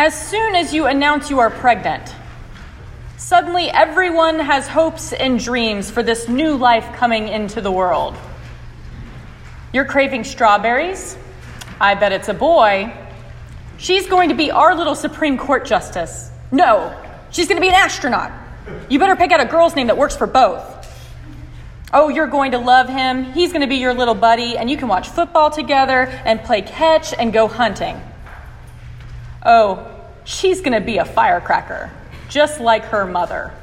As soon as you announce you are pregnant, suddenly everyone has hopes and dreams for this new life coming into the world. You're craving strawberries? I bet it's a boy. She's going to be our little Supreme Court justice. No, she's going to be an astronaut. You better pick out a girl's name that works for both. Oh, you're going to love him. He's going to be your little buddy, and you can watch football together and play catch and go hunting. Oh, she's going to be a firecracker, just like her mother.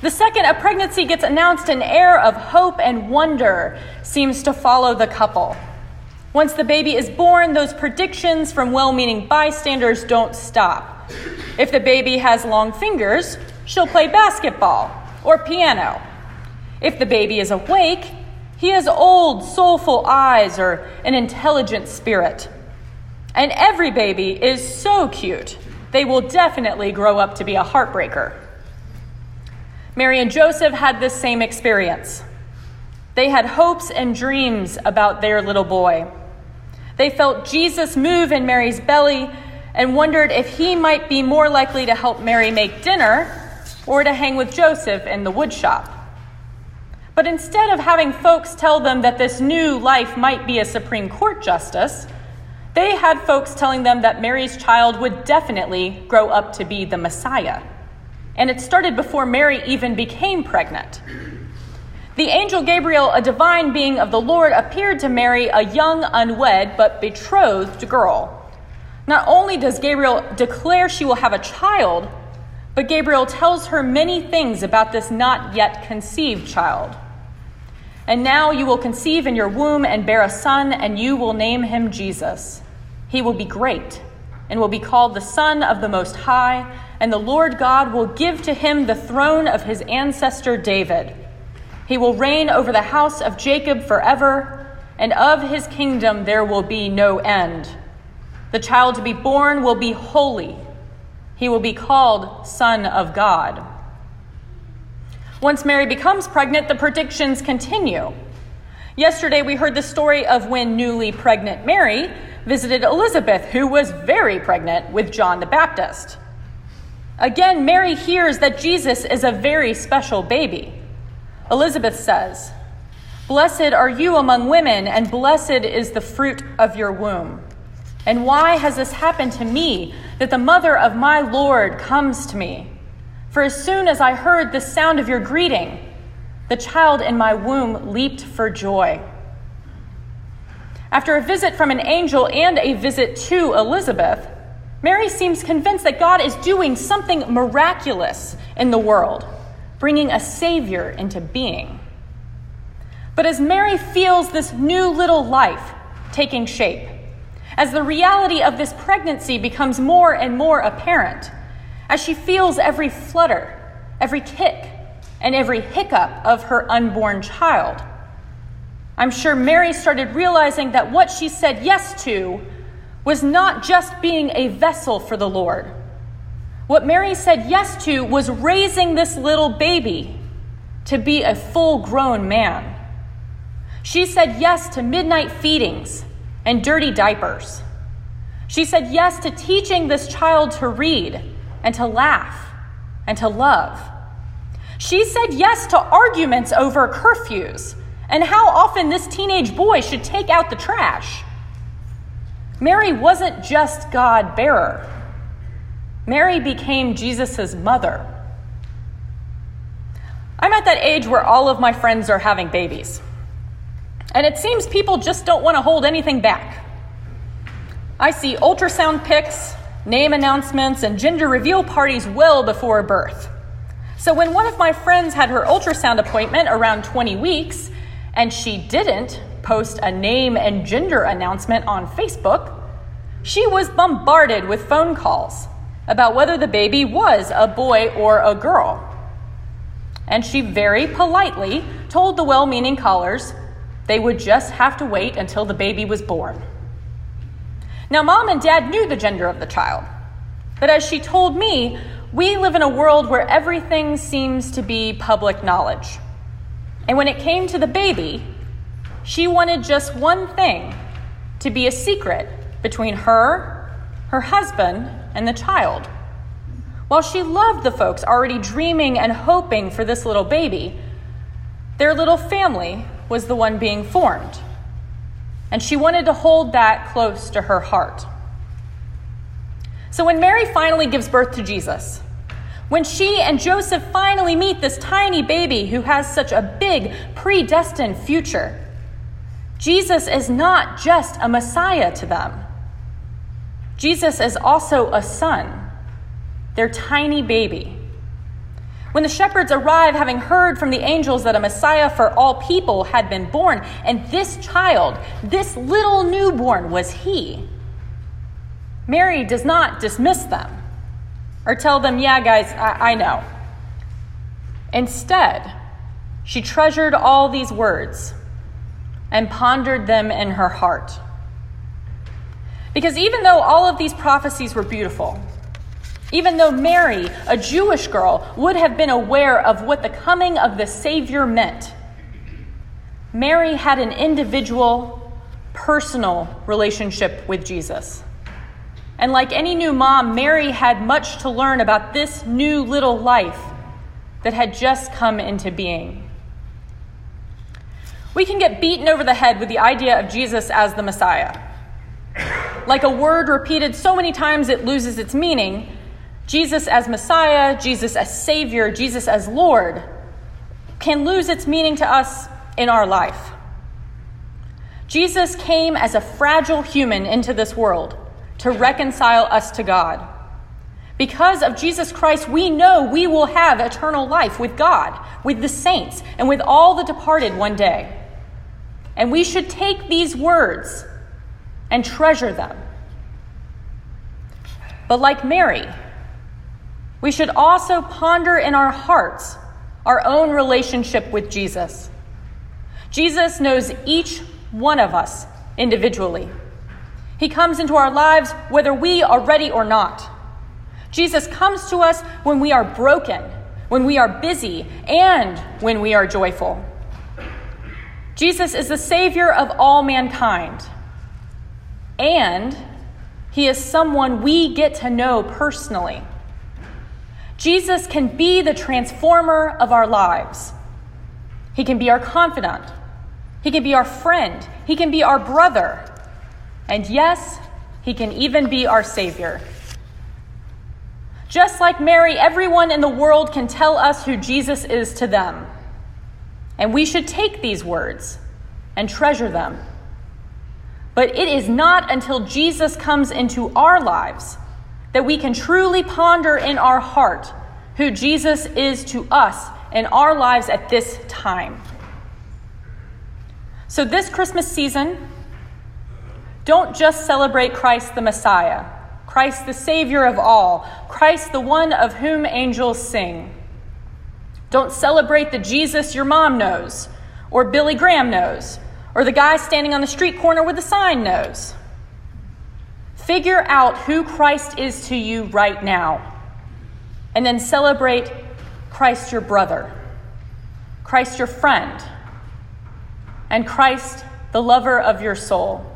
The second a pregnancy gets announced, an air of hope and wonder seems to follow the couple. Once the baby is born, those predictions from well meaning bystanders don't stop. If the baby has long fingers, she'll play basketball or piano. If the baby is awake, he has old, soulful eyes or an intelligent spirit. And every baby is so cute, they will definitely grow up to be a heartbreaker. Mary and Joseph had this same experience. They had hopes and dreams about their little boy. They felt Jesus move in Mary's belly and wondered if he might be more likely to help Mary make dinner or to hang with Joseph in the woodshop. But instead of having folks tell them that this new life might be a Supreme Court justice, they had folks telling them that Mary's child would definitely grow up to be the Messiah. And it started before Mary even became pregnant. The angel Gabriel, a divine being of the Lord, appeared to Mary, a young, unwed, but betrothed girl. Not only does Gabriel declare she will have a child, but Gabriel tells her many things about this not yet conceived child. And now you will conceive in your womb and bear a son, and you will name him Jesus. He will be great and will be called the Son of the Most High, and the Lord God will give to him the throne of his ancestor David. He will reign over the house of Jacob forever, and of his kingdom there will be no end. The child to be born will be holy. He will be called Son of God. Once Mary becomes pregnant, the predictions continue. Yesterday, we heard the story of when newly pregnant Mary visited Elizabeth, who was very pregnant with John the Baptist. Again, Mary hears that Jesus is a very special baby. Elizabeth says, Blessed are you among women, and blessed is the fruit of your womb. And why has this happened to me, that the mother of my Lord comes to me? For as soon as I heard the sound of your greeting, the child in my womb leaped for joy. After a visit from an angel and a visit to Elizabeth, Mary seems convinced that God is doing something miraculous in the world, bringing a Savior into being. But as Mary feels this new little life taking shape, as the reality of this pregnancy becomes more and more apparent, as she feels every flutter, every kick, and every hiccup of her unborn child, I'm sure Mary started realizing that what she said yes to was not just being a vessel for the Lord. What Mary said yes to was raising this little baby to be a full grown man. She said yes to midnight feedings and dirty diapers. She said yes to teaching this child to read and to laugh and to love. She said yes to arguments over curfews and how often this teenage boy should take out the trash. Mary wasn't just God bearer. Mary became Jesus' mother. I'm at that age where all of my friends are having babies. And it seems people just don't want to hold anything back. I see ultrasound pics, name announcements, and gender reveal parties well before birth. So when one of my friends had her ultrasound appointment around 20 weeks, and she didn't post a name and gender announcement on Facebook, she was bombarded with phone calls about whether the baby was a boy or a girl. And she very politely told the well meaning callers they would just have to wait until the baby was born. Now, mom and dad knew the gender of the child, but as she told me, we live in a world where everything seems to be public knowledge. And when it came to the baby, she wanted just one thing to be a secret between her, her husband, and the child. While she loved the folks already dreaming and hoping for this little baby, their little family was the one being formed. And she wanted to hold that close to her heart. So when Mary finally gives birth to Jesus, when she and Joseph finally meet this tiny baby who has such a big, predestined future, Jesus is not just a Messiah to them. Jesus is also a son, their tiny baby. When the shepherds arrive, having heard from the angels that a Messiah for all people had been born, and this child, this little newborn, was he, Mary does not dismiss them or tell them, yeah, guys, I, I know. Instead, she treasured all these words and pondered them in her heart. Because even though all of these prophecies were beautiful, even though Mary, a Jewish girl, would have been aware of what the coming of the Savior meant, Mary had an individual, personal relationship with Jesus. And like any new mom, Mary had much to learn about this new little life that had just come into being. We can get beaten over the head with the idea of Jesus as the Messiah. Like a word repeated so many times it loses its meaning, Jesus as Messiah, Jesus as Savior, Jesus as Lord can lose its meaning to us in our life. Jesus came as a fragile human into this world to reconcile us to God. Because of Jesus Christ, we know we will have eternal life with God, with the saints, and with all the departed one day. And we should take these words and treasure them. But like Mary, we should also ponder in our hearts our own relationship with Jesus. Jesus knows each one of us individually. He comes into our lives whether we are ready or not. Jesus comes to us when we are broken, when we are busy, and when we are joyful. Jesus is the Savior of all mankind. And he is someone we get to know personally. Jesus can be the transformer of our lives. He can be our confidant. He can be our friend. He can be our brother. And yes, he can even be our Savior. Just like Mary, everyone in the world can tell us who Jesus is to them. And we should take these words and treasure them. But it is not until Jesus comes into our lives that we can truly ponder in our heart who Jesus is to us in our lives at this time. So, this Christmas season, don't just celebrate Christ the Messiah, Christ the Savior of all, Christ the one of whom angels sing. Don't celebrate the Jesus your mom knows, or Billy Graham knows, or the guy standing on the street corner with a sign knows. Figure out who Christ is to you right now, and then celebrate Christ your brother, Christ your friend, and Christ the lover of your soul.